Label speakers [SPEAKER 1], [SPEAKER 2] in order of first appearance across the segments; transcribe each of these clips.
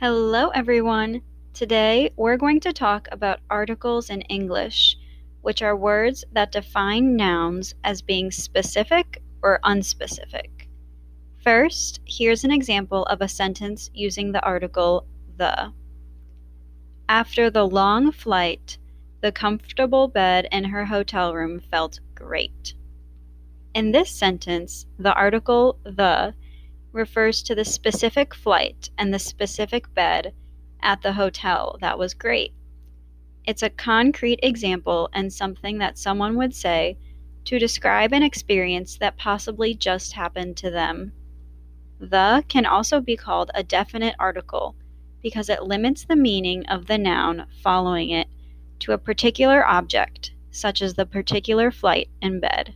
[SPEAKER 1] Hello, everyone. Today we're going to talk about articles in English, which are words that define nouns as being specific or unspecific. First, here's an example of a sentence using the article the. After the long flight, the comfortable bed in her hotel room felt great. In this sentence, the article the refers to the specific flight and the specific bed at the hotel that was great. It's a concrete example and something that someone would say to describe an experience that possibly just happened to them. The can also be called a definite article because it limits the meaning of the noun following it to a particular object, such as the particular flight and bed.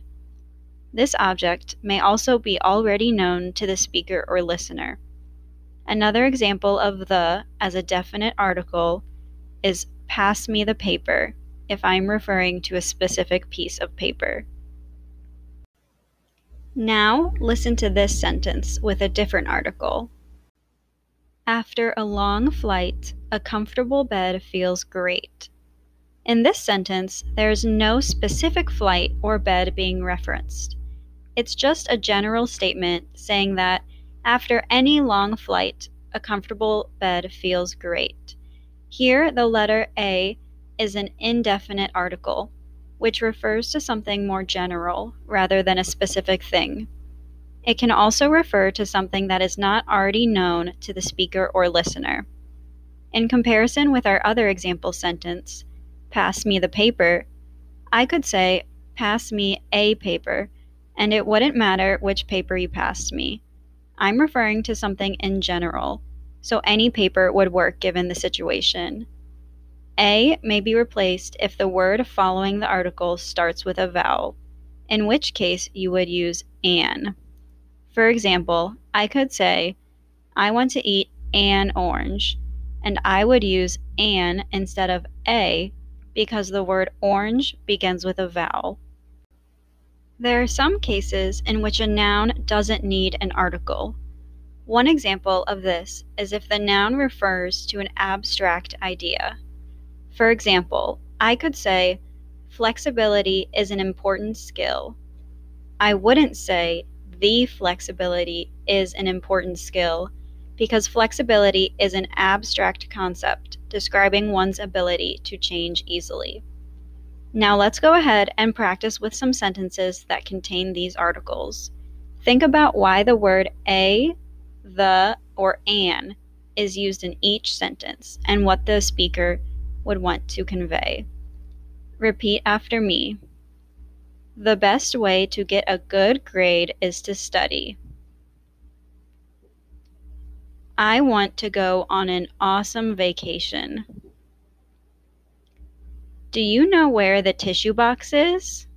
[SPEAKER 1] This object may also be already known to the speaker or listener. Another example of the as a definite article is pass me the paper if I'm referring to a specific piece of paper. Now, listen to this sentence with a different article. After a long flight, a comfortable bed feels great. In this sentence, there is no specific flight or bed being referenced. It's just a general statement saying that after any long flight, a comfortable bed feels great. Here, the letter A is an indefinite article, which refers to something more general rather than a specific thing. It can also refer to something that is not already known to the speaker or listener. In comparison with our other example sentence, pass me the paper, I could say, pass me a paper and it wouldn't matter which paper you passed me. I'm referring to something in general, so any paper would work given the situation. A may be replaced if the word following the article starts with a vowel, in which case you would use an. For example, I could say, I want to eat an orange, and I would use an instead of a because the word orange begins with a vowel. There are some cases in which a noun doesn't need an article. One example of this is if the noun refers to an abstract idea. For example, I could say, flexibility is an important skill. I wouldn't say, the flexibility is an important skill because flexibility is an abstract concept describing one's ability to change easily. Now let's go ahead and practice with some sentences that contain these articles. Think about why the word a, the, or an is used in each sentence and what the speaker would want to convey. Repeat after me. The best way to get a good grade is to study. I want to go on an awesome vacation. Do you know where the tissue box is?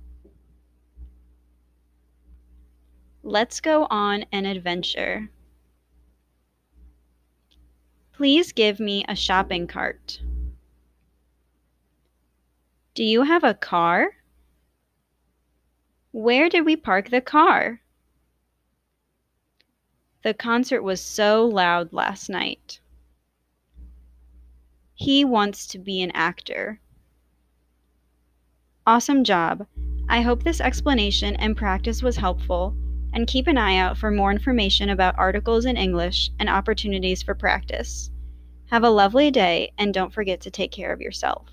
[SPEAKER 1] Let's go on an adventure. Please give me a shopping cart. Do you have a car? Where did we park the car? The concert was so loud last night. He wants to be an actor. Awesome job! I hope this explanation and practice was helpful, and keep an eye out for more information about articles in English and opportunities for practice. Have a lovely day, and don't forget to take care of yourself.